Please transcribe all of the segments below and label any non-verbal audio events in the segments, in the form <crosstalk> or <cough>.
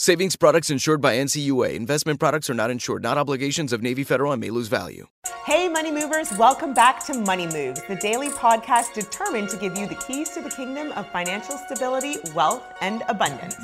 Savings products insured by NCUA. Investment products are not insured, not obligations of Navy Federal and may lose value. Hey, money movers, welcome back to Money Moves, the daily podcast determined to give you the keys to the kingdom of financial stability, wealth, and abundance.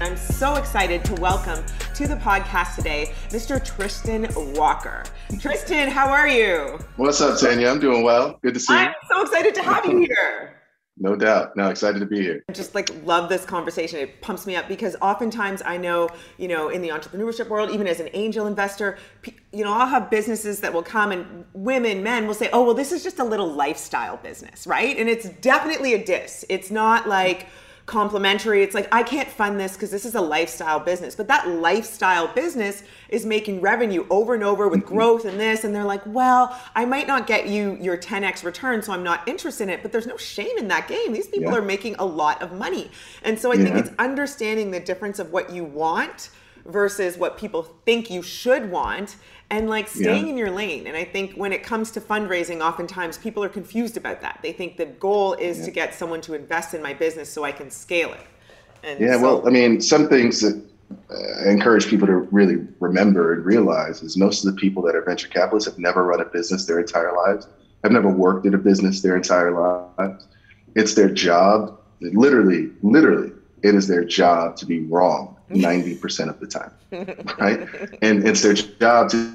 I'm so excited to welcome to the podcast today Mr. Tristan Walker. Tristan, how are you? What's up, Tanya? I'm doing well. Good to see you. I'm so excited to have you here. No doubt. No, excited to be here. I just like love this conversation. It pumps me up because oftentimes I know, you know, in the entrepreneurship world, even as an angel investor, you know, I'll have businesses that will come and women, men will say, oh, well, this is just a little lifestyle business, right? And it's definitely a diss. It's not like, complimentary. It's like, I can't fund this because this is a lifestyle business. But that lifestyle business is making revenue over and over with mm-hmm. growth and this. And they're like, well, I might not get you your 10x return, so I'm not interested in it. But there's no shame in that game. These people yeah. are making a lot of money. And so I yeah. think it's understanding the difference of what you want versus what people think you should want and like staying yeah. in your lane. And I think when it comes to fundraising, oftentimes people are confused about that. They think the goal is yeah. to get someone to invest in my business so I can scale it. And yeah, so, well, I mean, some things that uh, I encourage people to really remember and realize is most of the people that are venture capitalists have never run a business their entire lives, have never worked in a business their entire lives. It's their job, literally, literally, it is their job to be wrong 90% of the time, right? And it's their job to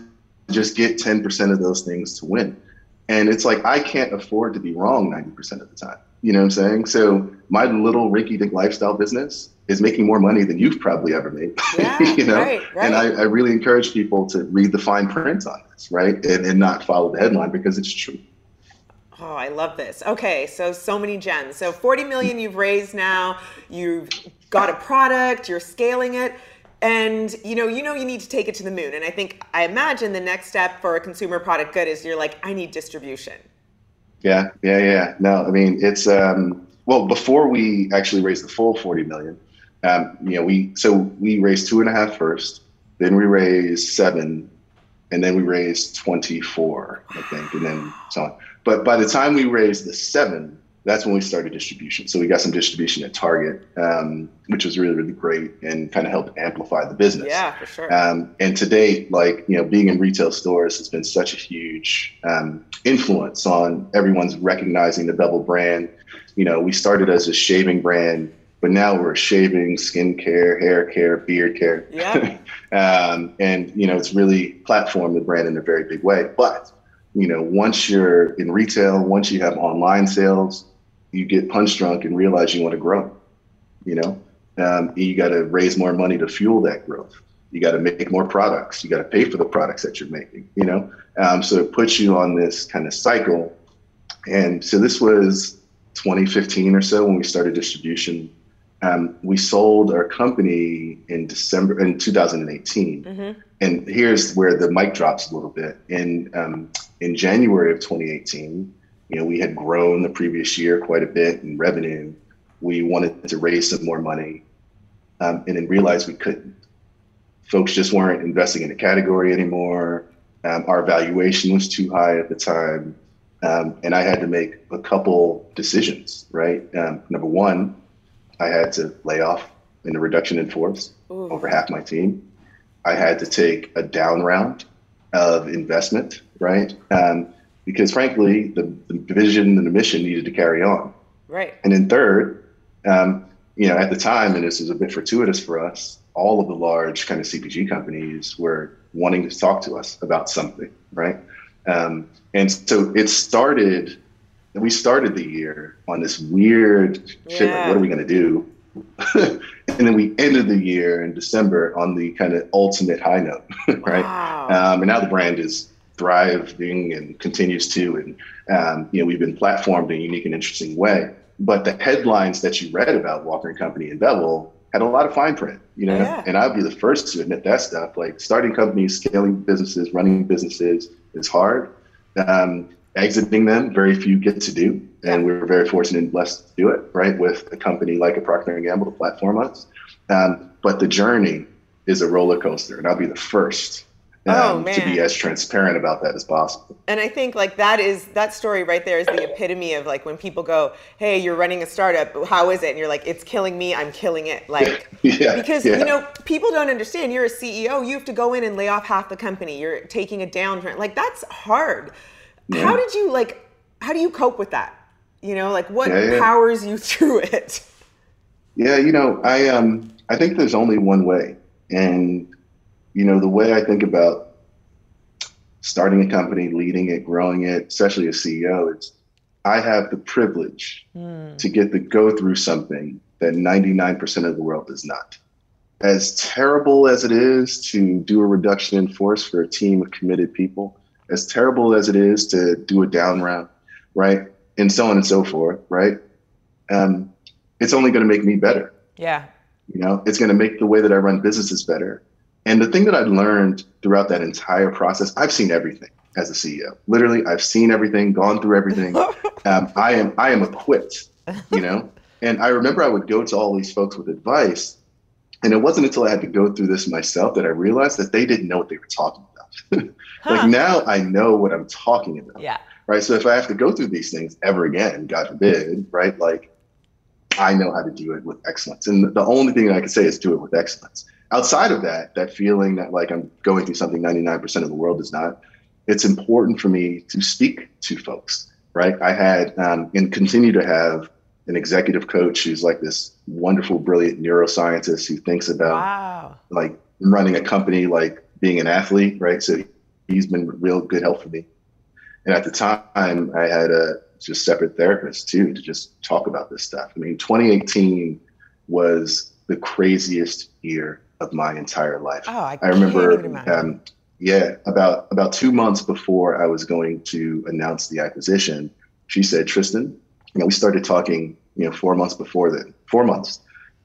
just get 10% of those things to win. And it's like, I can't afford to be wrong 90% of the time. You know what I'm saying? So my little rinky dink lifestyle business is making more money than you've probably ever made. <laughs> Yeah, you know? Right, right. And I, I, really encourage people to read the fine print on this, right? And, and not follow the headline because it's true. Oh, I love this. Okay, so so many gems. So 40 million you've raised now. You've got a product, you're scaling it, and you know, you know you need to take it to the moon. And I think I imagine the next step for a consumer product good is you're like, I need distribution. Yeah, yeah, yeah. No, I mean it's um well before we actually raised the full 40 million, um, you know, we so we raised two and a half first, then we raised seven, and then we raised 24, I think, and then so on. But by the time we raised the seven, that's when we started distribution. So we got some distribution at Target, um, which was really, really great and kind of helped amplify the business. Yeah, for sure. Um, and to date, like, you know, being in retail stores has been such a huge um, influence on everyone's recognizing the Bevel brand. You know, we started as a shaving brand, but now we're shaving, skincare, hair care, beard care. Yeah. <laughs> Um, and, you know, it's really platformed the brand in a very big way. But, you know, once you're in retail, once you have online sales, you get punch drunk and realize you want to grow. You know, um, you got to raise more money to fuel that growth. You got to make more products. You got to pay for the products that you're making. You know, um, so it puts you on this kind of cycle. And so this was 2015 or so when we started distribution. Um, we sold our company in December in 2018. Mm-hmm. And here's where the mic drops a little bit. In um, in January of 2018, you know, we had grown the previous year quite a bit in revenue. We wanted to raise some more money, um, and then realized we couldn't. Folks just weren't investing in the category anymore. Um, our valuation was too high at the time. Um, and I had to make a couple decisions, right? Um, number one, I had to lay off in a reduction in force Ooh. over half my team. I had to take a down round of investment, right? Um, because frankly, the, the, vision and the mission needed to carry on. Right. And then third, um, you know, at the time, and this is a bit fortuitous for us, all of the large kind of CPG companies were wanting to talk to us about something, right? Um, and so it started, we started the year on this weird yeah. shit like, what are we going to do? <laughs> and then we ended the year in December on the kind of ultimate high note, <laughs> right? Wow. Um, and now the brand is thriving and continues to, and um, you know we've been platformed in a unique and interesting way. But the headlines that you read about Walker and Company and Bevel had a lot of fine print, you know. Yeah. And I'd be the first to admit that stuff. Like starting companies, scaling businesses, running businesses is hard. Um, exiting them, very few get to do, and we were very fortunate and blessed to do it. Right with a company like a Procter and Gamble to platform us. Um, but the journey is a roller coaster, and I'll be the first oh, um, to be as transparent about that as possible. And I think like that is that story right there is the epitome of like when people go, "Hey, you're running a startup. How is it?" And you're like, "It's killing me. I'm killing it." <laughs> Like yeah, because yeah. you know people don't understand. You're a CEO. You have to go in and lay off half the company. You're taking a downturn. Like that's hard. Yeah. How did you like? How do you cope with that? You know, like what powers you <laughs> through it? Yeah, you know, I um I think there's only one way, and you know, the way I think about starting a company, leading it, growing it, especially as CEO, it's I have the privilege mm. to get to go through something that 99% of the world does not. As terrible as it is to do a reduction in force for a team of committed people, as terrible as it is to do a down round, right? And so on and so forth, right? Um, it's only going to make me better. Yeah. You know, it's going to make the way that I run businesses better. And the thing that I learned throughout that entire process, I've seen everything as a CEO. Literally, I've seen everything, gone through everything. <laughs> Um, I am I am equipped, you know. And I remember I would go to all these folks with advice, and it wasn't until I had to go through this myself that I realized that they didn't know what they were talking about. <laughs> like huh. now I know what I'm talking about. Yeah. Right. So if I have to go through these things ever again, God forbid, right? Like I know how to do it with excellence. And the only thing that I can say is do it with excellence outside of that, that feeling that like I'm going through something 99% of the world is not, it's important for me to speak to folks, right? I had um, and continue to have an executive coach who's like this wonderful, brilliant neuroscientist who thinks about wow. like running a company, like being an athlete, right? So he's been real good help for me. And at the time, I had a just separate therapists too to just talk about this stuff. I mean, 2018 was the craziest year of my entire life. Oh, I, I remember. Um, yeah, about about two months before I was going to announce the acquisition, she said, "Tristan, you know, we started talking, you know, four months before that. Four months.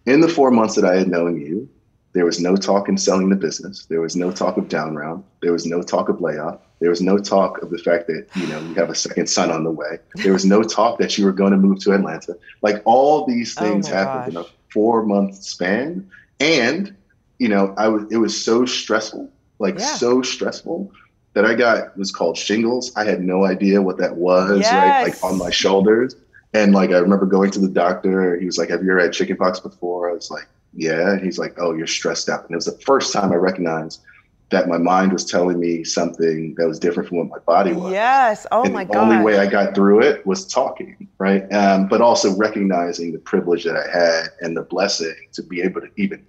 In the four months that I had known you, there was no talk in selling the business. There was no talk of down round. There was no talk of layoff. There was no talk of the fact that you know you have a second son on the way. There was no talk that you were going to move to Atlanta. Like all these oh things oh happened gosh. in a four month span, and you know, I was it was so stressful, like yeah. so stressful that I got was called shingles. I had no idea what that was, yes. right? Like on my shoulders. And like I remember going to the doctor, he was like, Have you ever had chickenpox before? I was like, Yeah. And he's like, Oh, you're stressed out. And it was the first time I recognized that my mind was telling me something that was different from what my body was. Yes. Oh and my god. The only way I got through it was talking, right? Um, but also recognizing the privilege that I had and the blessing to be able to even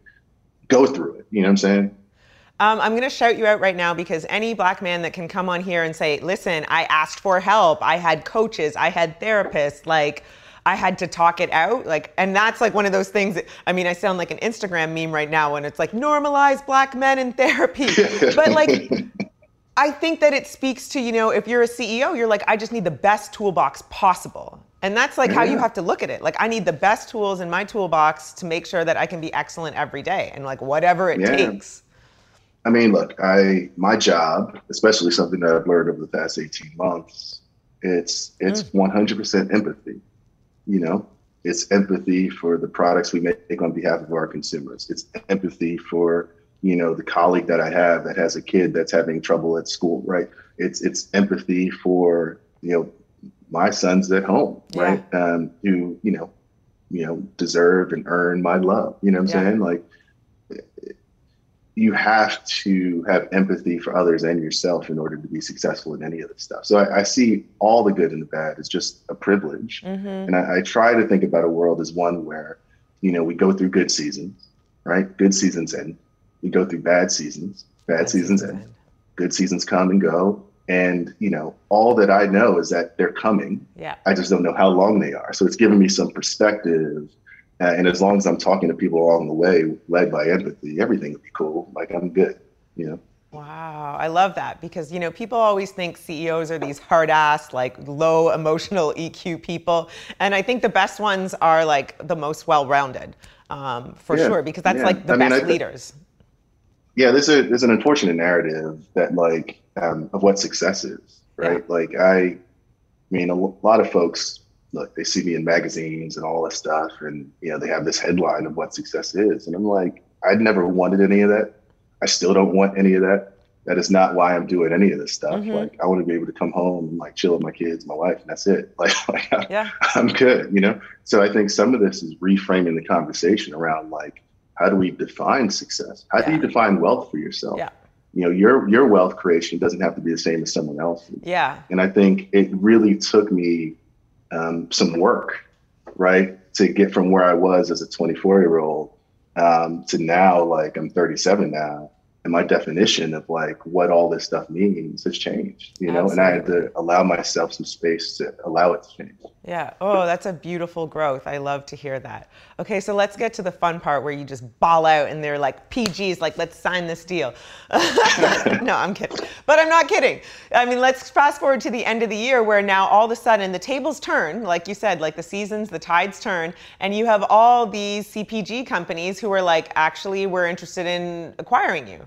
go through it. You know what I'm saying? Um, I'm going to shout you out right now because any black man that can come on here and say, listen, I asked for help, I had coaches, I had therapists, like, I had to talk it out. Like, and that's like one of those things that, I mean, I sound like an Instagram meme right now when it's like normalize black men in therapy. <laughs> but like, I think that it speaks to, you know, if you're a CEO, you're like, I just need the best toolbox possible. And that's like yeah. how you have to look at it. Like, I need the best tools in my toolbox to make sure that I can be excellent every day and like whatever it yeah. takes. I mean, look, I my job, especially something that I've learned over the past 18 months, it's it's mm. 100% empathy. You know, it's empathy for the products we make on behalf of our consumers. It's empathy for you know the colleague that I have that has a kid that's having trouble at school, right? It's it's empathy for you know my sons at home, yeah. right? Um, who you know you know deserve and earn my love. You know what I'm yeah. saying? Like you have to have empathy for others and yourself in order to be successful in any of this stuff. So I, I see all the good and the bad as just a privilege, mm-hmm. and I, I try to think about a world as one where you know we go through good seasons, right? Good seasons end we go through bad seasons, bad, bad seasons end, good seasons come and go. And, you know, all that I know is that they're coming. Yeah. I just don't know how long they are. So it's given me some perspective. Uh, and as long as I'm talking to people along the way, led by empathy, everything will be cool. Like I'm good, you know? Wow, I love that because you know people always think CEOs are these hard ass, like low emotional EQ people, and I think the best ones are like the most well rounded, um, for yeah, sure, because that's yeah. like the I best mean, leaders yeah, there's a there's an unfortunate narrative that like um, of what success is, right? Yeah. Like I, I mean, a lot of folks look, they see me in magazines and all this stuff, and you know they have this headline of what success is, and I'm like, I'd never wanted any of that. I still don't want any of that. That is not why I'm doing any of this stuff. Mm-hmm. Like I want to be able to come home and like chill with my kids, my wife, and that's it. <laughs> Like, like I'm, yeah. I'm good, you know. So I think some of this is reframing the conversation around like how do we define success? How yeah. do you define wealth for yourself? Yeah. You know, your your wealth creation doesn't have to be the same as someone else's. Yeah. And I think it really took me um, some work, right, to get from where I was as a 24 year old um, to now, like I'm 37 now, and my definition of like what all this stuff means has changed you know? Absolutely. and i had to allow myself some space to allow it to change yeah. Oh that's a beautiful growth. I love to hear that. Okay so let's get to the fun part where you just ball out and they're like P&G's like let's sign this deal. <laughs> No i'm kidding. But i'm not kidding. I mean let's fast forward to the end of the year where now all of a sudden the tables turn like you said like the seasons the tides turn and you have all these cpg companies who are like actually we're interested in acquiring you.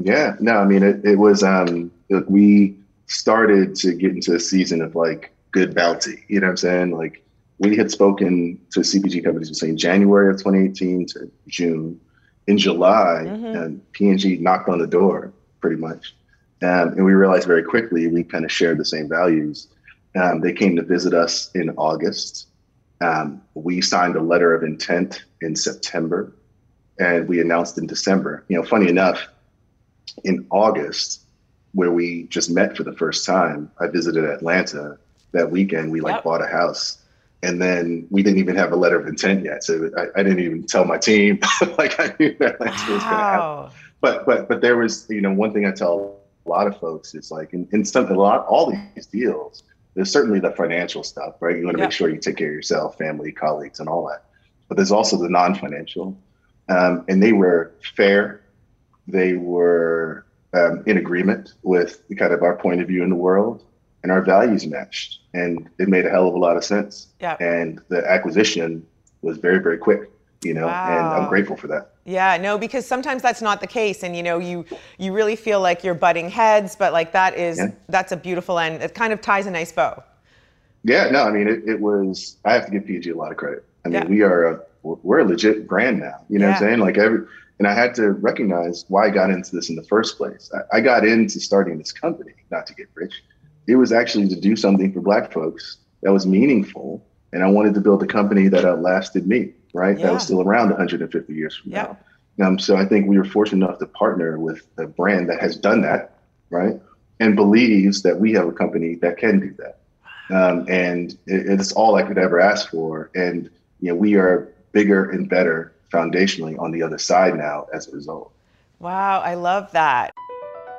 Yeah, no, I mean it. It was um, we started to get into a season of like good bounty. You know what I'm saying? Like we had spoken to CPG companies between January of 2018 to June. In July, mm-hmm. and P&G knocked on the door pretty much, um, and we realized very quickly we kind of shared the same values. Um, they came to visit us in August. Um, we signed a letter of intent in September, and we announced in December. You know, funny enough, in August, where we just met for the first time, I visited Atlanta that weekend. We like yep. bought a house. And then we didn't even have a letter of intent yet. So I, I didn't even tell my team <laughs> like I knew that wow. was going to happen. But but but there was, you know, one thing I tell a lot of folks is like in, in some a lot all these deals, there's certainly the financial stuff, right? You want to yep. make sure you take care of yourself, family, colleagues, and all that. But there's also the non-financial. Um, and they were fair they were um, in agreement with kind of our point of view in the world and our values matched. And it made a hell of a lot of sense. Yeah. And the acquisition was very, very quick, you know, wow. and I'm grateful for that. Yeah, no, because sometimes that's not the case, and you know, you you really feel like you're butting heads, but like that is yeah. that's a beautiful end. It kind of ties a nice bow. Yeah, no, I mean, it, it was. I have to give P&G a lot of credit. I mean, yeah. we are a we're a legit brand now. You know yeah. what I'm saying? Like every and I had to recognize why I got into this in the first place. I, I got into starting this company not to get rich. It was actually to do something for Black folks that was meaningful, and I wanted to build a company that outlasted me. Right, yeah. that was still around 150 years from yeah. now. Um, so I think we were fortunate enough to partner with a brand that has done that, right, and believes that we have a company that can do that. Um, and it, it's all I could ever ask for. And you know, we are bigger and better foundationally on the other side now as a result. Wow, I love that.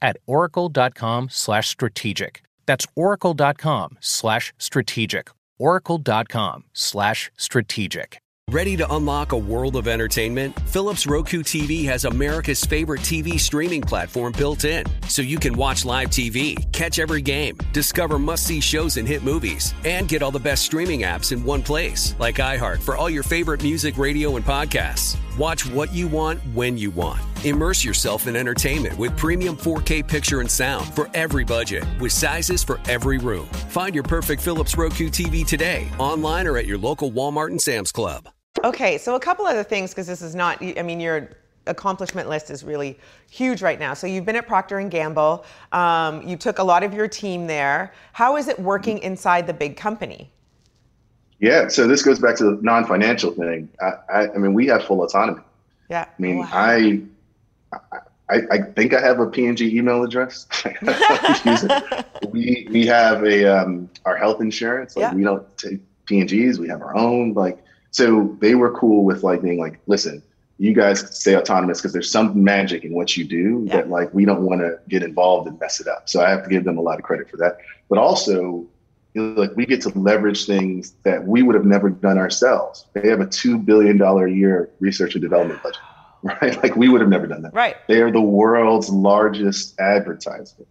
at oracle.com slash strategic. That's oracle.com slash strategic. Oracle.com slash strategic. Ready to unlock a world of entertainment? Philips Roku TV has America's favorite TV streaming platform built in, so you can watch live TV, catch every game, discover must-see shows and hit movies, and get all the best streaming apps in one place, like iHeart for all your favorite music, radio, and podcasts. Watch what you want when you want. Immerse yourself in entertainment with premium 4K picture and sound for every budget, with sizes for every room. Find your perfect Philips Roku TV today, online or at your local Walmart and Sam's Club. Okay, so a couple other things because this is not. I mean, your accomplishment list is really huge right now. So you've been at Procter and Gamble. Um, you took a lot of your team there. How is it working inside the big company? Yeah, so this goes back to the non-financial thing. I, I, I mean, we have full autonomy. Yeah. I mean, wow. I, I, I think I have a P&G email address. <laughs> <laughs> we we have a um, our health insurance. Like yeah. we don't take P&G's. We have our own. Like so, they were cool with like being like, listen, you guys stay autonomous because there's some magic in what you do yeah. that like we don't want to get involved and mess it up. So I have to give them a lot of credit for that. But also, you know, like we get to leverage things that we would have never done ourselves. They have a two billion dollar a year research and development budget, <laughs> right? Like we would have never done that. Right. They are the world's largest advertiser.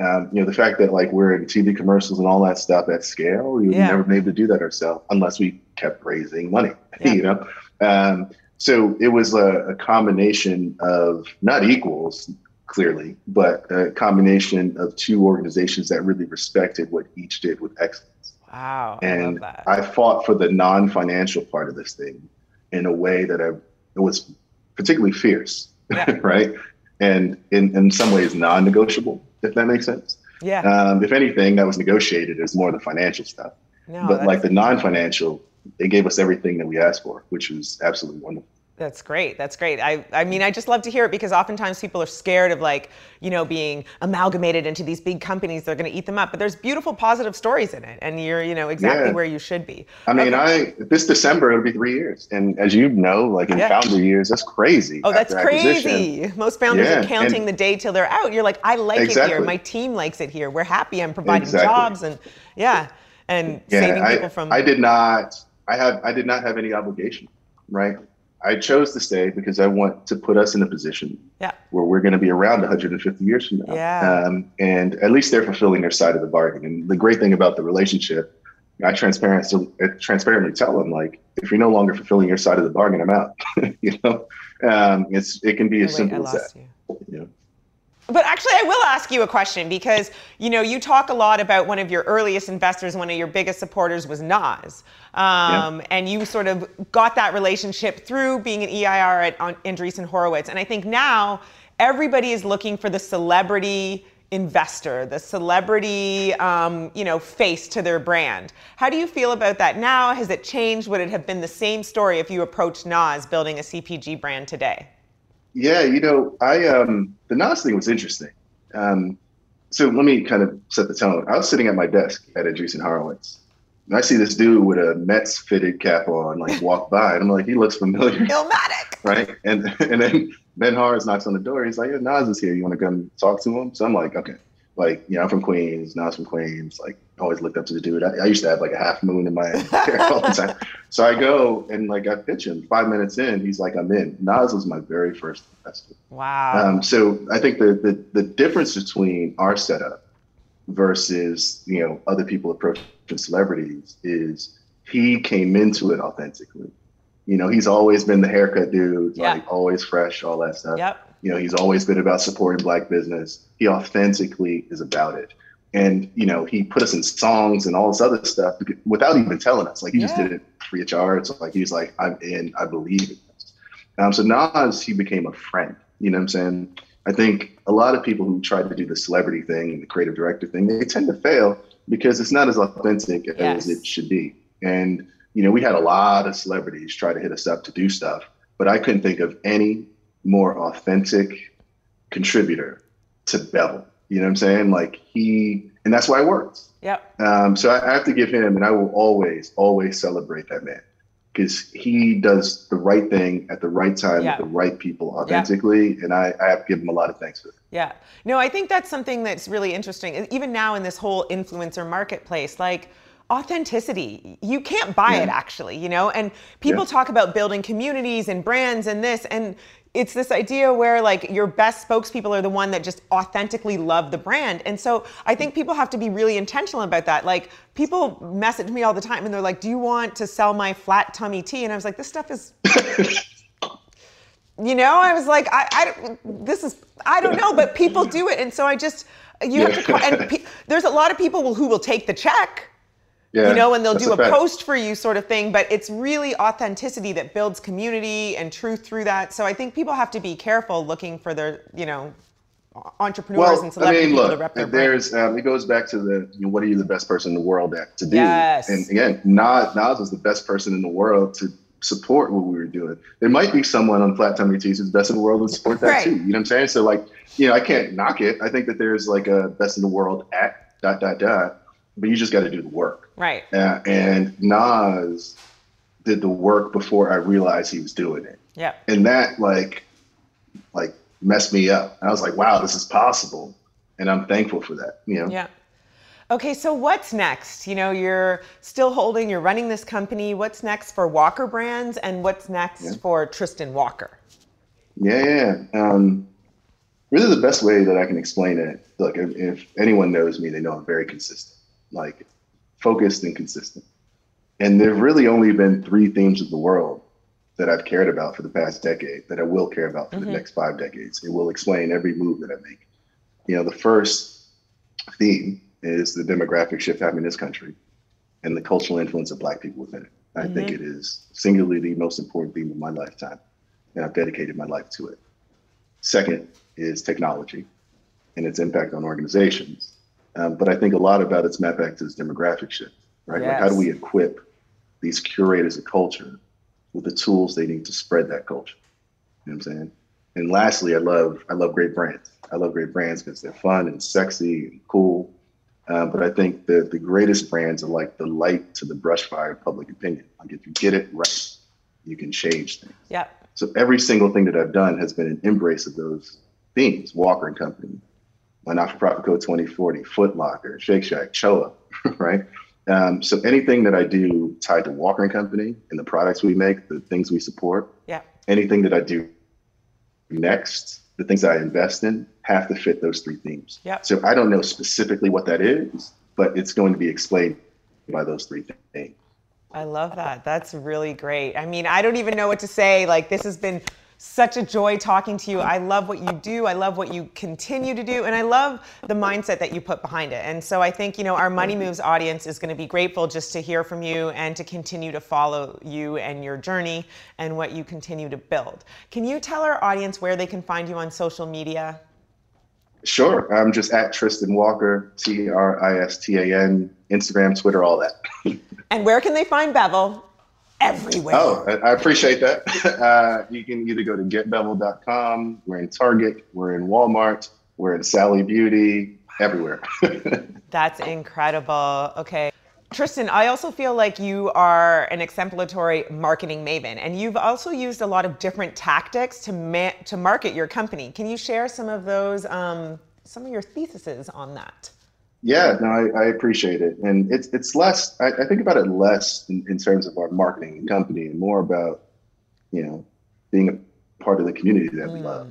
Um, you know, the fact that like we're in TV commercials and all that stuff at scale, we would yeah. never been able to do that ourselves unless we kept raising money. <laughs> Yeah. You know, um, so it was a, a, combination of not equals clearly, but a combination of two organizations that really respected what each did with excellence. Wow, and I, I fought for the non-financial part of this thing in a way that I it was particularly fierce, yeah. <laughs> right? And in, in some ways non-negotiable if that makes sense. Yeah. Um, if anything, that was negotiated as more the financial stuff. No, but like the non-financial, they gave us everything that we asked for, which was absolutely wonderful. That's great. That's great. I, I mean, I just love to hear it because oftentimes people are scared of like, you know, being amalgamated into these big companies. They're going to eat them up. But there's beautiful, positive stories in it, and you're, you know, exactly yeah. where you should be. I mean, okay. I this December it'll be three years, and as you know, like in yeah. founder years, that's crazy. Oh, that's crazy. Most founders yeah. are counting and the day till they're out. You're like, I like exactly. it here. My team likes it here. We're happy. I'm providing exactly. jobs, and yeah, and saving I, people from. I did not. I have. I did not have any obligation, right? I chose to stay because I want to put us in a position yeah. where we're going to be around 150 years from now. Yeah. Um, and at least they're fulfilling their side of the bargain. And the great thing about the relationship, I transparent, so, uh, transparently tell them like, if you're no longer fulfilling your side of the bargain, I'm out. <laughs> you know, um, it's it can be as wait, simple as that. You. you know? But actually, I will ask you a question because you know you talk a lot about one of your earliest investors, one of your biggest supporters was Nas, um, yeah. and you sort of got that relationship through being an EIR at on Andreessen Horowitz. And I think now everybody is looking for the celebrity investor, the celebrity, um, you know, face to their brand. How do you feel about that now? Has it changed? Would it have been the same story if you approached Nas building a CPG brand today? Yeah, you know, I um, the Nas thing was interesting. Um, so let me kind of set the tone. I was sitting at my desk at Andreessen Horowitz, and I see this dude with a Mets fitted cap on, like walk <laughs> by, and I'm like, he looks familiar. Illmatic. Right, and and then Ben Horowitz knocks on the door. He's like, yeah, Nas is here. You want to come talk to him? So I'm like, okay. Like, you know, I'm from Queens. Nas from Queens. Like, always looked up to the dude. I, I used to have like a half moon in my <laughs> hair all the time. So I go and like I pitch him. Five minutes in, he's like, I'm in. Nas was my very first investor. Wow. Um, so I think the, the the difference between our setup versus you know other people approaching celebrities is he came into it authentically. You know, he's always been the haircut dude, Yeah. like always fresh, all that stuff. Yep. You know, he's always been about supporting black business. He authentically is about it. And, you know, he put us in songs and all this other stuff without even telling us. Like he just did it free of charge. So, like he's like, I'm in, I believe in this. Um, so Nas, he became a friend. You know what I'm saying? I think a lot of people who try to do the celebrity thing and the creative director thing, they tend to fail because it's not as authentic as it should be. And you know, we had a lot of celebrities try to hit us up to do stuff, but I couldn't think of any more authentic contributor to Bevel. You know what I'm saying? Like he, and that's why it works. Yep. Um, so I, I have to give him, and I will always, always celebrate that man because he does the right thing at the right time Yeah. with the right people authentically, and I, I have to give him a lot of thanks for that. Yeah. No, I think that's something that's really interesting. Even now in this whole influencer marketplace, like authenticity, you can't buy it actually, you know? And people Yeah. talk about building communities and brands and this and it's this idea where like your best spokespeople are the one that just authentically love the brand. And so I think people have to be really intentional about that. Like people message me all the time and they're like, "Do you want to sell my flat tummy tea?" And I was like, "This stuff is <laughs> you know, I was like, I, I this is, I don't know, but people do it, and so I just, you have to, call, and pe- there's a lot of people who will take the check, Yeah, you know, and they'll do a, fact. post for you sort of thing, but it's really authenticity that builds community and truth through that. So I think people have to be careful looking for their, you know, entrepreneurs Well, and I celebrity mean, people to look, rep their there's um, it goes back to the you know, what are you the best person in the world at to do? Yes. And again, Nas, Nas was the best person in the world to support what we were doing. There might be someone on Flat Tummy Tees who's best in the world to support that Right. too. You know what I'm saying? So like, you know, I can't knock it. I think that there's like a best in the world at dot dot dot, but you just got to do the work. Right. Uh, and Nas did the work before I realized he was doing it Yeah. and that like like messed me up. I was like, wow, this is possible, and I'm thankful for that. You know, Yeah. Okay, so what's next? You know, you're still holding, you're running this company. What's next for Walker Brands and what's next Yeah. for Tristan Walker? yeah, yeah. Um, really, the best way that I can explain it. Look, if, if anyone knows me, they know I'm very consistent, like focused and consistent. And there've really only been three themes of the world that I've cared about for the past decade that I will care about for Mhm. the next five decades. It will explain every move that I make. You know, the first theme is the demographic shift happening in this country and the cultural influence of Black people within it. I think Mhm. it is singularly the most important theme of my lifetime, and I've dedicated my life to it. Second is technology and its impact on organizations. Um, but I think a lot about its map back to this demographic shift, right? Like, how do we equip these curators of culture with the tools they need to spread that culture? You know what I'm saying? And lastly, I love I love great brands. I love great brands because they're fun and sexy and cool. Uh, but I think the the greatest brands are like the light to the brush fire of public opinion. Like if you get it right, you can change things. Yeah. So every single thing that I've done has been an embrace of those themes. Walker and Company, my not-for-profit code 2040, Foot Locker, Shake Shack, Choa, <laughs> right? Um, so anything that I do tied to Walker and Company and the products we make, the things we support, Yeah. anything that I do next, the things I invest in, have to fit those three themes. Yep. So I don't know specifically what that is, but it's going to be explained by those three things. I love that. That's really great. I mean, I don't even know what to say. Like, this has been such a joy talking to you. I love what you do. I love what you continue to do. And I love the mindset that you put behind it. And so I think, you know, our Money Moves audience is going to be grateful just to hear from you and to continue to follow you and your journey and what you continue to build. Can you tell our audience where they can find you on social media? Sure. I'm just at Tristan Walker, T R I S T A N, Instagram, Twitter, all that. <laughs> and where can they find Bevel? Everywhere. Oh, I appreciate that. <laughs> Uh, you can either go to getbevel.com. We're in Target. We're in Walmart. We're in Sally Beauty. Everywhere. <laughs> That's incredible. Okay. Tristan, I also feel like you are an exemplary marketing maven, and you've also used a lot of different tactics to ma- to market your company. Can you share some of those, um, some of your theses on that? Yeah, no, I, I, appreciate it, and it's it's less. I, I think about it less in, in, terms of our marketing and company, and more about you know being a part of the community that mm. we love,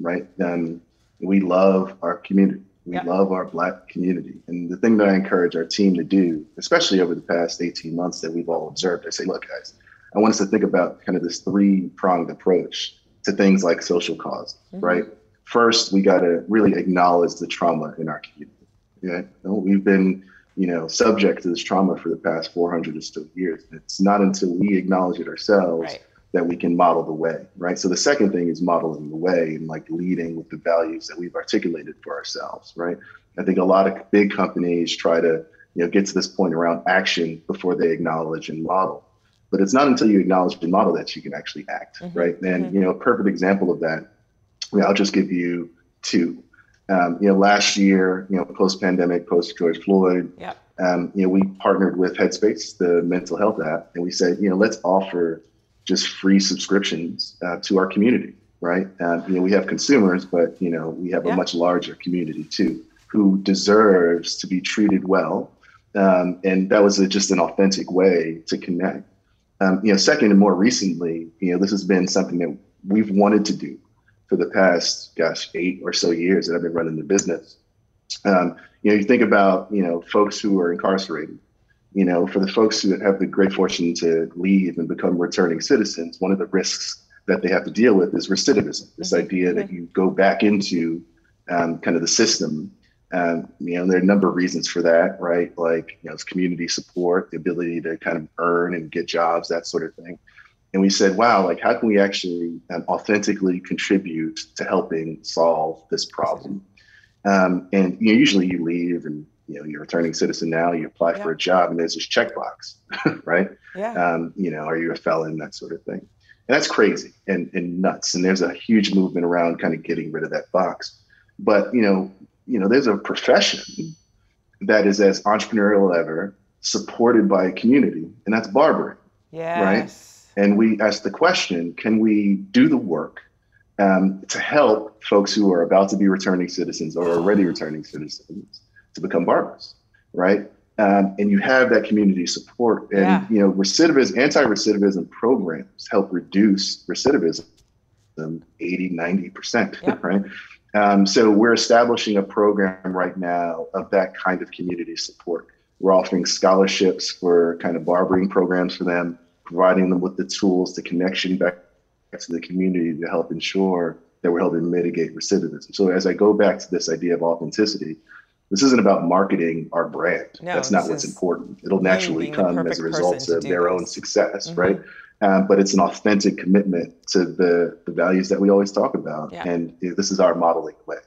right? And we love our community. We yep. love our Black community, and the thing that I encourage our team to do, especially over the past eighteen months that we've all observed, I say, look, guys, I want us to think about kind of this three pronged approach to things like social cause, mm-hmm. right? First, we got to really acknowledge the trauma in our community yeah, we've been, you know, subject to this trauma for the past 400 or so years. It's not until we acknowledge it ourselves right. that we can model the way, right? So the second thing is modeling the way and like leading with the values that we've articulated for ourselves, right? I think a lot of big companies try to, you know, get to this point around action before they acknowledge and model. But it's not until you acknowledge and model that you can actually act, mm-hmm. right? And mm-hmm. you know, a perfect example of that, I mean, I'll just give you two. Um, you know, last year, you know, post pandemic, post George Floyd, yeah. um, you know, we partnered with Headspace, the mental health app, and we said, you know, let's offer just free subscriptions uh, to our community, right? Um, you know, we have consumers, but you know, we have yep. a much larger community too, who deserves to be treated well, um, and that was a, just an authentic way to connect. Um, you know, second and more recently, you know, this has been something that we've wanted to do for the past, gosh, eight or so years that I've been running the business. Um, you know, you think about, you know, folks who are incarcerated, you know, for the folks who have the great fortune to leave and become returning citizens, one of the risks that they have to deal with is recidivism, this mm-hmm. idea that you go back into um, kind of the system. Um, you know, there are a number of reasons for that, right? Like, you know, it's community support, the ability to kind of earn and get jobs, that sort of thing and we said, wow, like how can we actually um, authentically contribute to helping solve this problem? Um, and you know, usually you leave and you know you're a returning citizen now. You apply yeah. for a job and there's this checkbox, <laughs> right? Yeah. Um, you know, are you a felon? That sort of thing. And that's crazy and, and nuts. And there's a huge movement around kind of getting rid of that box. But you know, you know, there's a profession that is as entrepreneurial ever, supported by a community, and that's barbering. Yes. Right and we asked the question can we do the work um, to help folks who are about to be returning citizens or already returning citizens to become barbers, right? Um, and you have that community support. And, yeah. you know, recidivism, anti recidivism programs help reduce recidivism 80, 90%, yep. <laughs> right? Um, so we're establishing a program right now of that kind of community support. We're offering scholarships for kind of barbering programs for them providing them with the tools, the connection back to the community to help ensure that we're helping mitigate recidivism. So as I go back to this idea of authenticity, this isn't about marketing our brand. No, That's not what's important. It'll naturally come as a result of their this. own success, mm-hmm. right? Um, but it's an authentic commitment to the, the values that we always talk about. Yeah. And this is our modeling way.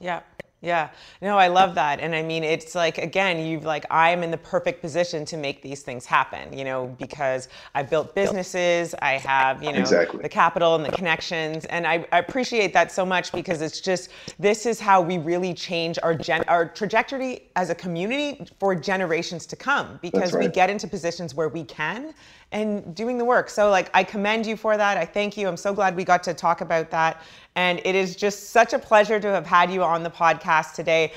Yeah. Yeah, no, I love that. And I mean, it's like, again, you've like, I'm in the perfect position to make these things happen, you know, because I've built businesses, I have, you know, exactly. the capital and the connections. And I, I, appreciate that so much because it's just, this is how we really change our, gen- our trajectory as a community for generations to come because right. we get into positions where we can and doing the work. So like I commend you for that. I thank you. I'm so glad we got to talk about that. And it is just such a pleasure to have had you on the podcast today.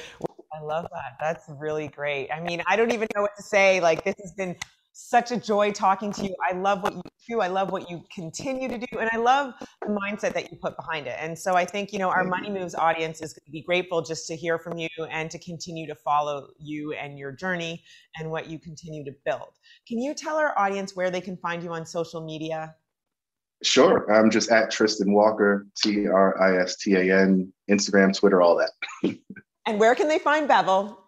I love that. That's really great. I mean, I don't even know what to say. Like this has been such a joy talking to you. I love what you do. I love what you continue to do. And I love the mindset that you put behind it. And so I think, you know, our Money Moves audience is going to be grateful just to hear from you and to continue to follow you and your journey and what you continue to build. Can you tell our audience where they can find you on social media? Sure. I'm just at Tristan Walker, T R I S T A N, Instagram, Twitter, all that. and where can they find Bevel?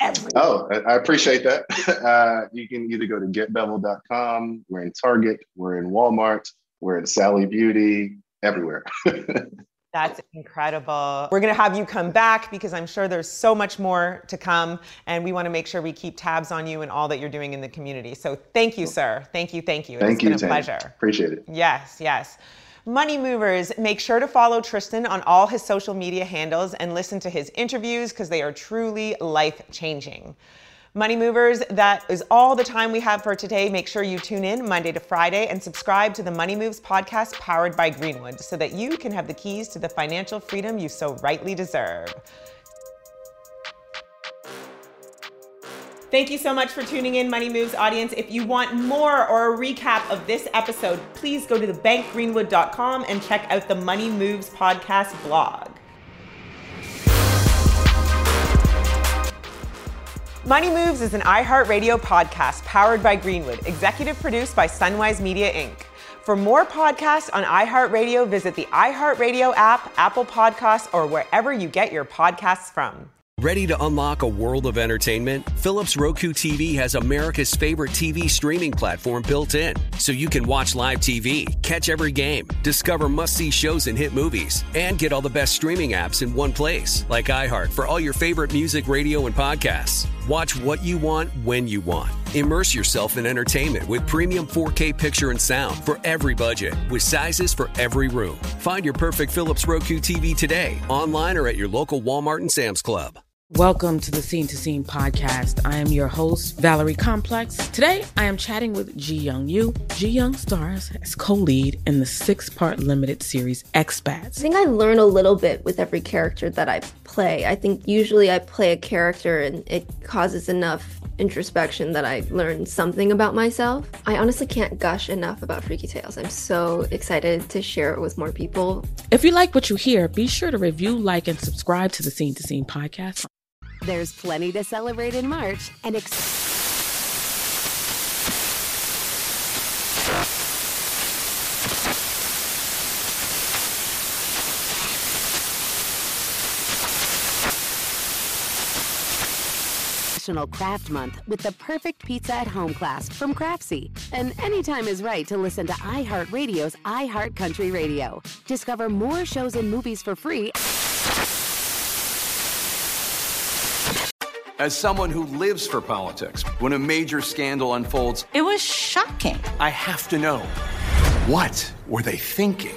Everywhere. Oh, I appreciate that. <laughs> Uh, you can either go to getbevel.com. We're in Target. We're in Walmart. We're in Sally Beauty. Everywhere. <laughs> That's incredible. We're going to have you come back because I'm sure there's so much more to come. And we want to make sure we keep tabs on you and all that you're doing in the community. So thank you, sir. Thank you. Thank you. Thank it's you, been a Tanya. pleasure. Appreciate it. Yes, yes. Money Movers, make sure to follow Tristan on all his social media handles and listen to his interviews because they are truly life changing. Money Movers, that is all the time we have for today. Make sure you tune in Monday to Friday and subscribe to the Money Moves podcast powered by Greenwood so that you can have the keys to the financial freedom you so rightly deserve. Thank you so much for tuning in, Money Moves audience. If you want more or a recap of this episode, please go to thebankgreenwood.com and check out the Money Moves podcast blog. Money Moves is an iHeartRadio podcast powered by Greenwood, executive produced by Sunwise Media Inc. For more podcasts on iHeartRadio, visit the iHeartRadio app, Apple Podcasts, or wherever you get your podcasts from. Ready to unlock a world of entertainment? Philips Roku TV has America's favorite TV streaming platform built in, so you can watch live TV, catch every game, discover must see shows and hit movies, and get all the best streaming apps in one place, like iHeart for all your favorite music, radio, and podcasts. Watch what you want when you want. Immerse yourself in entertainment with premium 4K picture and sound for every budget, with sizes for every room. Find your perfect Philips Roku TV today, online or at your local Walmart and Sam's Club. Welcome to the Scene to Scene podcast. I am your host, Valerie Complex. Today, I am chatting with Ji Young Yoo. Ji Young stars as co lead in the six part limited series Expats. I think I learn a little bit with every character that I play. I think usually I play a character and it causes enough introspection that I learn something about myself. I honestly can't gush enough about Freaky Tales. I'm so excited to share it with more people. If you like what you hear, be sure to review, like, and subscribe to the Scene to Scene podcast. There's plenty to celebrate in March and ex- National Craft Month with the perfect pizza at home class from Craftsy. And anytime is right to listen to iHeartRadio's iHeartCountry Radio. Discover more shows and movies for free. As someone who lives for politics, when a major scandal unfolds, it was shocking. I have to know what were they thinking?